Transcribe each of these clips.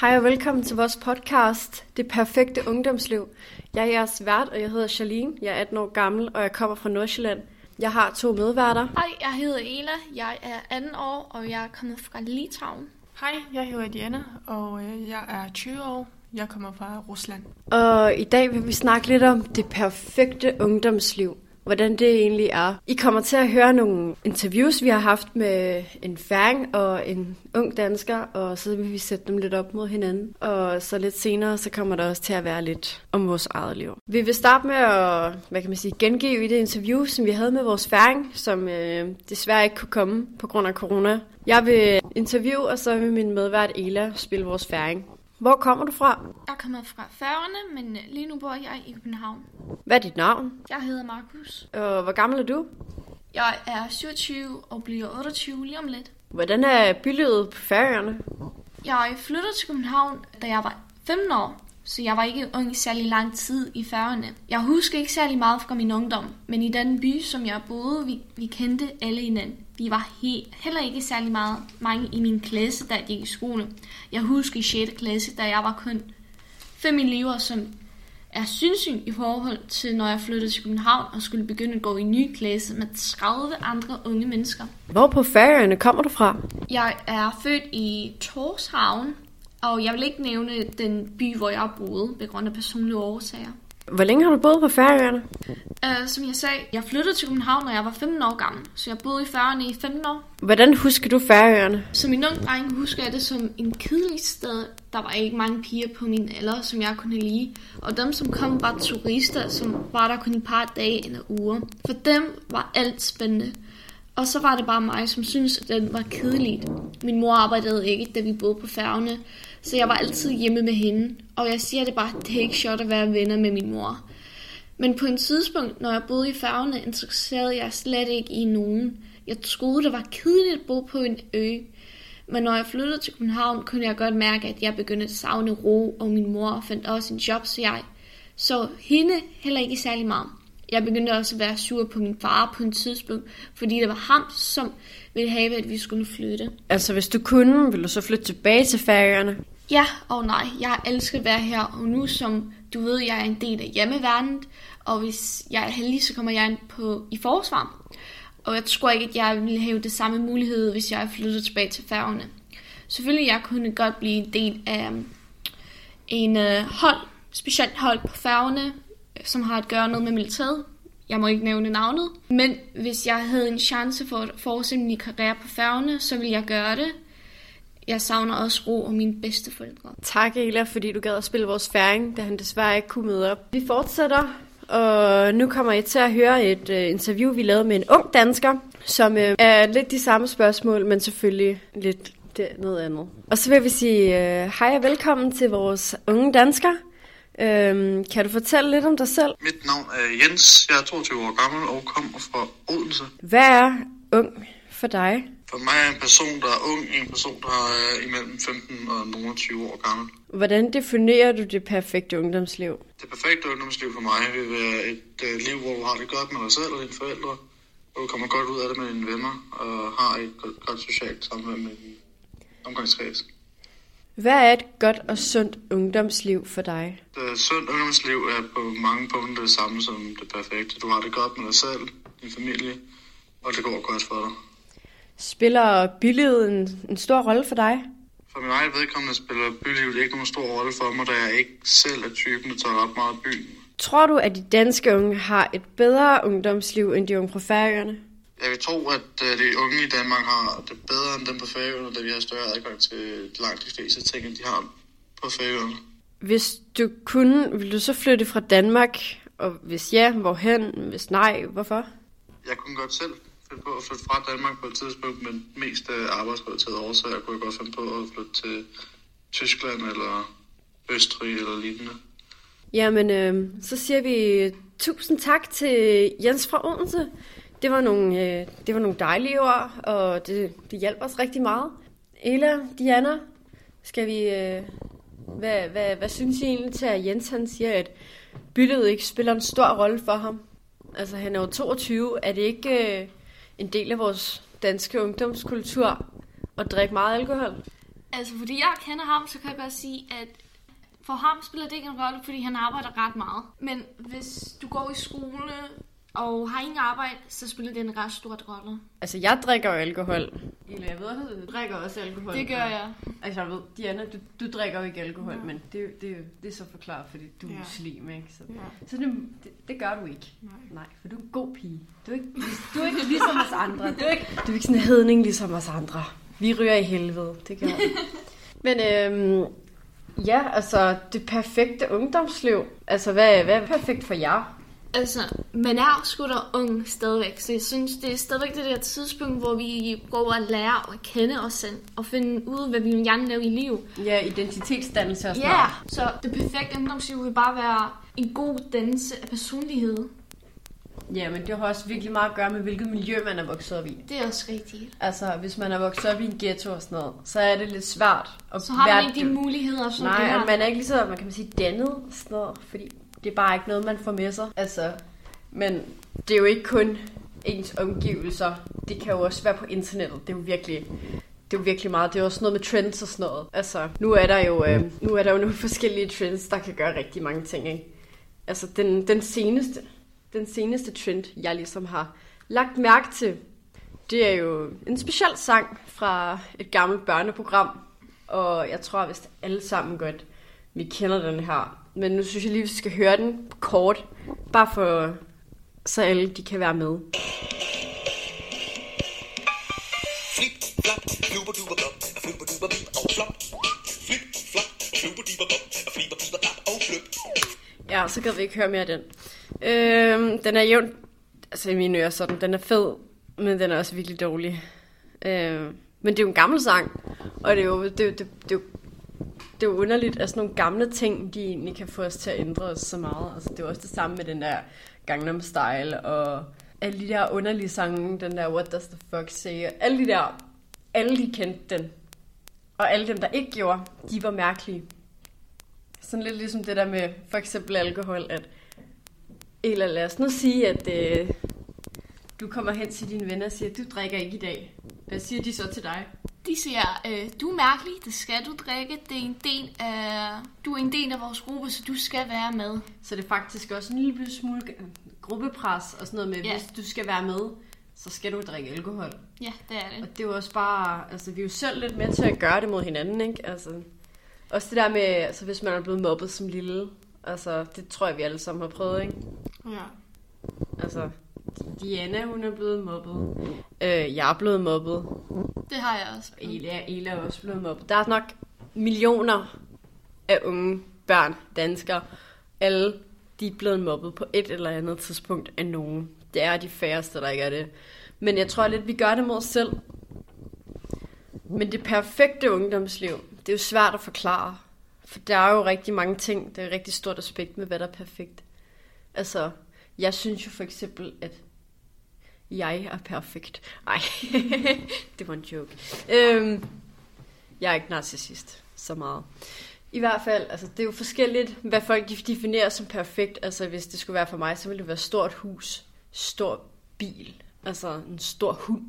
Hej og velkommen til vores podcast, Det Perfekte Ungdomsliv. Jeg er jeres vært, og jeg hedder Charlene. Jeg er 18 år gammel, og jeg kommer fra Nordsjælland. Jeg har to medværter. Hej, jeg hedder Ela. Jeg er 18 år, og jeg er kommet fra Litauen. Hej, jeg hedder Diana, og øh, jeg er 20 år. Jeg kommer fra Rusland. Og i dag vil vi snakke lidt om det perfekte ungdomsliv hvordan det egentlig er. I kommer til at høre nogle interviews, vi har haft med en færing og en ung dansker, og så vil vi sætte dem lidt op mod hinanden. Og så lidt senere, så kommer der også til at være lidt om vores eget liv. Vi vil starte med at, hvad kan man sige, gengive i det interview, som vi havde med vores færing, som øh, desværre ikke kunne komme på grund af corona. Jeg vil interviewe, og så vil min medvært Ela spille vores færing. Hvor kommer du fra? Jeg kommer fra Færøerne, men lige nu bor jeg i København. Hvad er dit navn? Jeg hedder Markus. Og hvor gammel er du? Jeg er 27 og bliver 28 lige om lidt. Hvordan er bylivet på Færøerne? Jeg flyttede til København, da jeg var 15 år, så jeg var ikke ung i særlig lang tid i Færøerne. Jeg husker ikke særlig meget fra min ungdom, men i den by, som jeg boede, vi, vi kendte alle hinanden. Vi var he, heller ikke særlig meget, mange i min klasse, da jeg gik i skole. Jeg husker i 6. klasse, da jeg var kun fem elever, som er sindssygt i forhold til, når jeg flyttede til København og skulle begynde at gå i en ny klasse med 30 andre unge mennesker. Hvor på Færøerne kommer du fra? Jeg er født i Torshavn, og jeg vil ikke nævne den by, hvor jeg boede, på grund af personlige årsager. Hvor længe har du boet på Færøerne? Uh, som jeg sagde, jeg flyttede til København, når jeg var 15 år gammel, så jeg boede i Færøerne i 15 år. Hvordan husker du Færøerne? Som en ung dreng husker jeg det som en kedelig sted. Der var ikke mange piger på min alder, som jeg kunne lide. Og dem, som kom, var turister, som var der kun et par dage eller uger. For dem var alt spændende. Og så var det bare mig, som syntes, at den var kedelig. Min mor arbejdede ikke, da vi boede på færgene, så jeg var altid hjemme med hende. Og jeg siger det bare, det er ikke sjovt at være venner med min mor. Men på en tidspunkt, når jeg boede i færgene, interesserede jeg slet ikke i nogen. Jeg troede, det var kedeligt at bo på en ø. Men når jeg flyttede til København, kunne jeg godt mærke, at jeg begyndte at savne ro, og min mor fandt også en job, så jeg så hende heller ikke særlig meget. Jeg begyndte også at være sur på min far på en tidspunkt, fordi det var ham, som ville have, at vi skulle flytte. Altså, hvis du kunne, ville du så flytte tilbage til Færøerne? Ja og nej. Jeg elsker at være her, og nu som du ved, jeg er en del af hjemmeværnet, og hvis jeg er heldig, så kommer jeg ind på, i forsvar. Og jeg tror ikke, at jeg ville have det samme mulighed, hvis jeg flyttede tilbage til færgerne. Selvfølgelig, jeg kunne godt blive en del af en uh, hold, specielt hold på færgerne, som har at gøre noget med militæret. Jeg må ikke nævne navnet. Men hvis jeg havde en chance for at fortsætte min karriere på færgerne, så ville jeg gøre det. Jeg savner også ro og mine bedste forældre. Tak, Ela, fordi du gad at spille vores færing, da han desværre ikke kunne møde op. Vi fortsætter, og nu kommer I til at høre et øh, interview, vi lavede med en ung dansker, som øh, er lidt de samme spørgsmål, men selvfølgelig lidt det, noget andet. Og så vil vi sige øh, hej og velkommen til vores unge dansker. Øhm, kan du fortælle lidt om dig selv? Mit navn er Jens, jeg er 22 år gammel og kommer fra Odense. Hvad er ung for dig? For mig er en person, der er ung, en person, der er imellem 15 og nogle 20 år gammel. Hvordan definerer du det perfekte ungdomsliv? Det perfekte ungdomsliv for mig vil være et uh, liv, hvor du har det godt med dig selv og dine forældre, hvor du kommer godt ud af det med dine venner og har et godt, godt socialt samvær med din omgangskreds. Hvad er et godt og sundt ungdomsliv for dig? Et sundt ungdomsliv er på mange punkter det samme som det perfekte. Du har det godt med dig selv, din familie, og det går godt for dig. Spiller bylivet en, en stor rolle for dig? For min egen vedkommende spiller bylivet ikke nogen stor rolle for mig, da jeg ikke selv er typen, der tager ret meget byen. Tror du, at de danske unge har et bedre ungdomsliv end de unge fra Færøerne? Jeg vil tro, at øh, de unge i Danmark har det bedre end dem på Færøerne, da vi har større adgang til langt de fleste ting, end de har på Færøerne. Hvis du kunne, ville du så flytte fra Danmark? Og hvis ja, hvorhen? Hvis nej, hvorfor? Jeg kunne godt selv finde på at flytte fra Danmark på et tidspunkt, men mest af arbejdsrelaterede årsager kunne jeg godt finde på at flytte til Tyskland eller Østrig eller lignende. Jamen, øh, så siger vi tusind tak til Jens fra Odense. Det var nogle, øh, det var nogle dejlige ord, og det, det hjalp os rigtig meget. Ella, Diana, skal vi... Øh, hvad, hvad, hvad synes I egentlig til, at Jens han siger, at byttet ikke spiller en stor rolle for ham? Altså, han er jo 22. Er det ikke øh, en del af vores danske ungdomskultur at drikke meget alkohol? Altså, fordi jeg kender ham, så kan jeg godt sige, at for ham spiller det ikke en rolle, fordi han arbejder ret meget. Men hvis du går i skole og har ingen arbejde, så spiller det en ret stor rolle. Altså, jeg drikker jo alkohol. Eller jeg ved også, at du drikker også alkohol. Det gør jeg. Altså, jeg ved, Diana, du, du drikker jo ikke alkohol, ja. men det, det, det er så forklaret, fordi du er Ja. muslim, ikke? Så, Ja. så det, det, det gør du ikke. Nej. Nej, for du er en god pige. Du er ikke, du er ikke ligesom os andre. Du er ikke, du er ikke sådan en hedning ligesom os andre. Vi ryger i helvede, det gør vi. Men øhm, ja, altså det perfekte ungdomsliv. Altså, hvad, hvad er perfekt for jer? Altså, man er sgu da ung stadigvæk, så jeg synes, det er stadigvæk det der tidspunkt, hvor vi går og lærer at kende os selv, og finde ud, hvad vi vil gerne lave i liv. Ja, identitetsdannelse og sådan Ja, noget. så det perfekte ungdomsliv vil bare være en god dannelse af personlighed. Ja, men det har også virkelig meget at gøre med, hvilket miljø man er vokset op i. Det er også rigtigt. Altså, hvis man er vokset op i en ghetto og sådan noget, så er det lidt svært at Så har man ikke de muligheder, som Nej, har. og man er ikke lige så, man kan man sige, dannet og sådan noget, fordi det er bare ikke noget, man får med sig. Altså, men det er jo ikke kun ens omgivelser. Det kan jo også være på internettet. Det er jo virkelig, det er jo virkelig meget. Det er også noget med trends og sådan noget. Altså, nu er der jo, øh, nu er der jo nogle forskellige trends, der kan gøre rigtig mange ting, ikke? Altså, den, den seneste, den seneste trend, jeg ligesom har lagt mærke til, det er jo en speciel sang fra et gammelt børneprogram, og jeg tror vist alle sammen godt, vi kender den her. Men nu synes jeg lige, vi skal høre den kort, bare for så alle de kan være med. Flip, flap, fluber, duber, blop, og fluber, duber, bip, og flop. Flip, flap, fluber, duber, blop, og fliber, biber, blap, og. Ja, så kan vi ikke høre mere af den. Øhm, den er jævn, altså i mine ører sådan, den er fed, men den er også virkelig dårlig. Øhm, men det er jo en gammel sang, og det er jo, det, det, det, er jo, det er jo underligt, at sådan nogle gamle ting, de egentlig kan få os til at ændre os så meget. Altså det er jo også det samme med den der Gangnam Style, og alle de der underlige sange, den der What Does the Fuck Say, og alle de der, alle de kendte den. Og alle dem, der ikke gjorde, de var mærkelige. Sådan lidt ligesom det der med for eksempel alkohol, at eller lad os nu sige, at øh, du kommer hen til dine venner og siger, at du drikker ikke i dag. Hvad siger de så til dig? De siger, øh, du er mærkelig, det skal du drikke, det er en del af, du er en del af vores gruppe, så du skal være med. Så det er faktisk også en lille smule gruppepres og sådan noget med, Ja. hvis du skal være med, så skal du drikke alkohol. Ja, det er det. Og det er jo også bare, altså vi er jo selv lidt med til at gøre det mod hinanden, ikke? Altså, også det der med, altså hvis man er blevet mobbet som lille, altså det tror jeg, vi alle sammen har prøvet, ikke? Ja. Altså, Diana, hun er blevet mobbet. Øh, jeg er blevet mobbet. Det har jeg også. Ela, Ela er også blevet mobbet. Der er nok millioner af unge børn, danskere. Alle, de er blevet mobbet på et eller andet tidspunkt af nogen. Det er de færreste, der ikke er det. Men jeg tror lidt, vi gør det mod os selv. Men det perfekte ungdomsliv, det er jo svært at forklare. For der er jo rigtig mange ting. Det er et rigtig stort aspekt med, hvad der er perfekt. Altså, jeg synes jo for eksempel, at jeg er perfekt. Nej, det var en joke. Øhm, jeg er ikke narcissist så meget. I hvert fald, altså det er jo forskelligt, hvad folk de definerer som perfekt. Altså hvis det skulle være for mig, så ville det være stort hus, stor bil, altså en stor hund,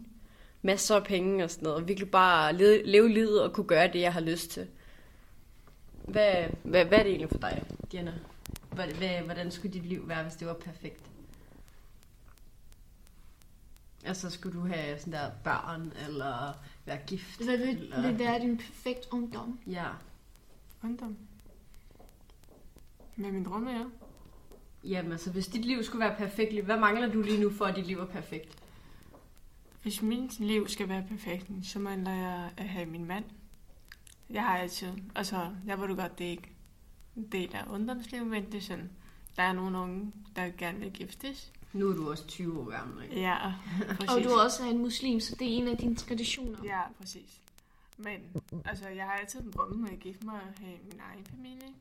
masser af penge og sådan noget. Og virkelig bare leve, leve livet og kunne gøre det, jeg har lyst til. Hvad, hvad, hvad er det egentlig for dig, Diana? Hvad, hvad, hvordan skulle dit liv være, hvis det var perfekt? Altså, skulle du have sådan der børn, eller være gift? Hvad vil, eller... vil være din perfekt ungdom? Ja. Ungdom. Hvad min drømme er? Jamen, altså, hvis dit liv skulle være perfekt, hvad mangler du lige nu for, at dit liv er perfekt? Hvis min liv skal være perfekt, så mangler jeg at have min mand. Jeg har altid, altså, jeg ved du godt, det er ikke en del af ungdomslivet, men det er sådan, der er nogle unge, der gerne vil giftes. Nu er du også 20 år gammel, ikke? Ja, præcis. Og du er også en muslim, så det er en af dine traditioner. Ja, præcis. Men altså, jeg har altid en drømme om at gifte mig og have min egen familie.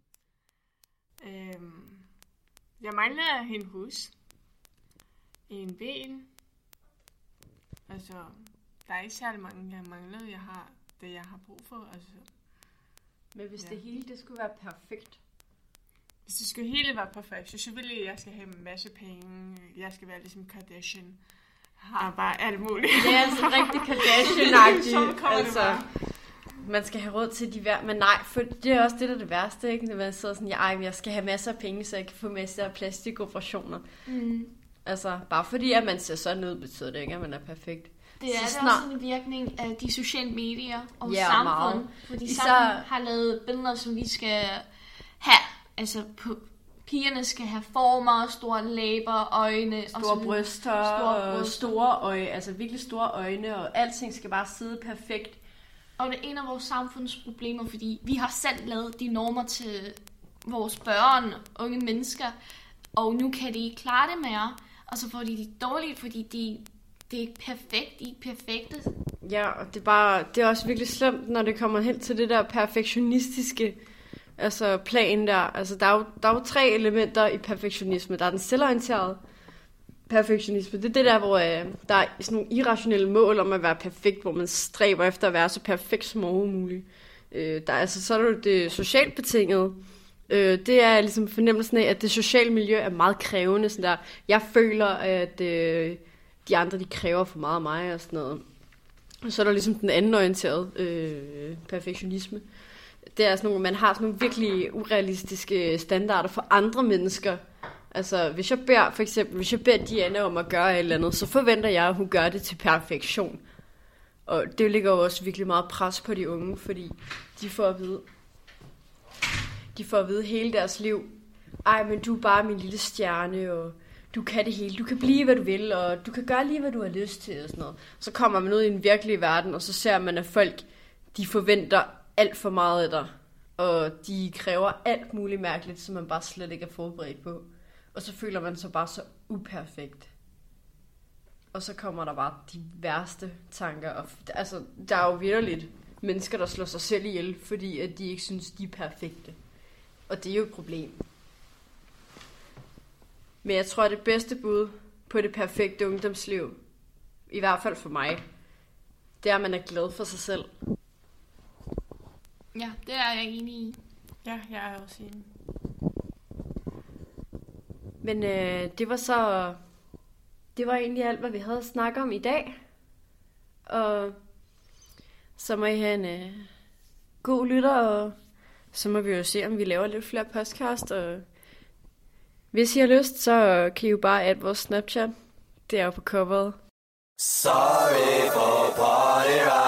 Øhm, jeg mangler en hus. En bil. Altså, der er ikke særlig mange, jeg mangler. Jeg har det, jeg har brug for. Altså, Men hvis Ja. det hele det skulle være perfekt, hvis det skulle hele være perfekt, så selvfølgelig jeg skal have en masse penge. Jeg skal være ligesom Kardashian. Har bare alt muligt. det er altså rigtig Kardashian-agtigt. Altså, man skal have råd til de værd. Men nej, for det er også det, der er det værste, ikke? Når man sidder sådan, ja, ej, jeg skal have masser af penge, så jeg kan få masser af plastikoperationer. Mm. Altså, bare fordi, at man ser sådan ud, betyder det ikke, at man er perfekt. Det er Så så snart- også en virkning af de sociale medier og Ja, samfund. meget. Fordi Især- sammen har lavet billeder, som vi skal have. Altså, på, pigerne skal have former, store læber, øjne. og Store så- bryster, Store og bryster. store øjne, altså virkelig store øjne, og alting skal bare sidde perfekt. Og det er en af vores samfundsproblemer, fordi vi har selv lavet de normer til vores børn, unge mennesker, og nu kan de ikke klare det mere, og så får de det dårligt, fordi de, det er ikke perfekt, de er ikke perfekte. Ja, og det er, bare, det er også virkelig slemt, når det kommer hen til det der perfektionistiske altså plan der. Altså, der er, jo, der er jo tre elementer i perfektionisme. Der er den selvorienterede perfektionisme. Det er det der, hvor øh, der er sådan nogle irrationelle mål om at være perfekt, hvor man stræber efter at være så perfekt som overhovedet muligt. Øh, der er, altså, så er der jo det socialt betingede. Øh, det er ligesom fornemmelsen af, at det sociale miljø er meget krævende. Sådan der. Jeg føler, at øh, de andre de kræver for meget af mig og sådan noget. Og så er der ligesom den anden orienterede øh, perfektionisme. Det er sådan nogle, man har sådan nogle virkelig urealistiske standarder for andre mennesker. Altså, hvis jeg beder, for eksempel, hvis jeg beder Diana om at gøre et eller andet, så forventer jeg, at hun gør det til perfektion. Og det ligger jo også virkelig meget pres på de unge, fordi de får at vide, de får at vide hele deres liv, ej, men du er bare min lille stjerne, og du kan det hele. Du kan blive, hvad du vil, og du kan gøre lige, hvad du har lyst til, og sådan noget. Så kommer man ud i den virkelige verden, og så ser man, at folk, de forventer alt for meget af dig. Og de kræver alt muligt mærkeligt, som man bare slet ikke er forberedt på. Og så føler man sig bare så uperfekt. Og så kommer der bare de værste tanker. Og, altså, der er jo virkelig mennesker, der slår sig selv ihjel, fordi at de ikke synes, de er perfekte. Og det er jo et problem. Men jeg tror, at det bedste bud på det perfekte ungdomsliv, i hvert fald for mig, det er, at man er glad for sig selv. Ja, det er jeg enig i. Ja, jeg er også enig. Men øh, det var så... Det var egentlig alt, hvad vi havde at snakke om i dag. Og så må I have en øh, god lytter, og så må vi jo se, om vi laver lidt flere podcast. Og hvis I har lyst, så kan I jo bare adde vores Snapchat. Det er jo på coveret. Sorry for party rock.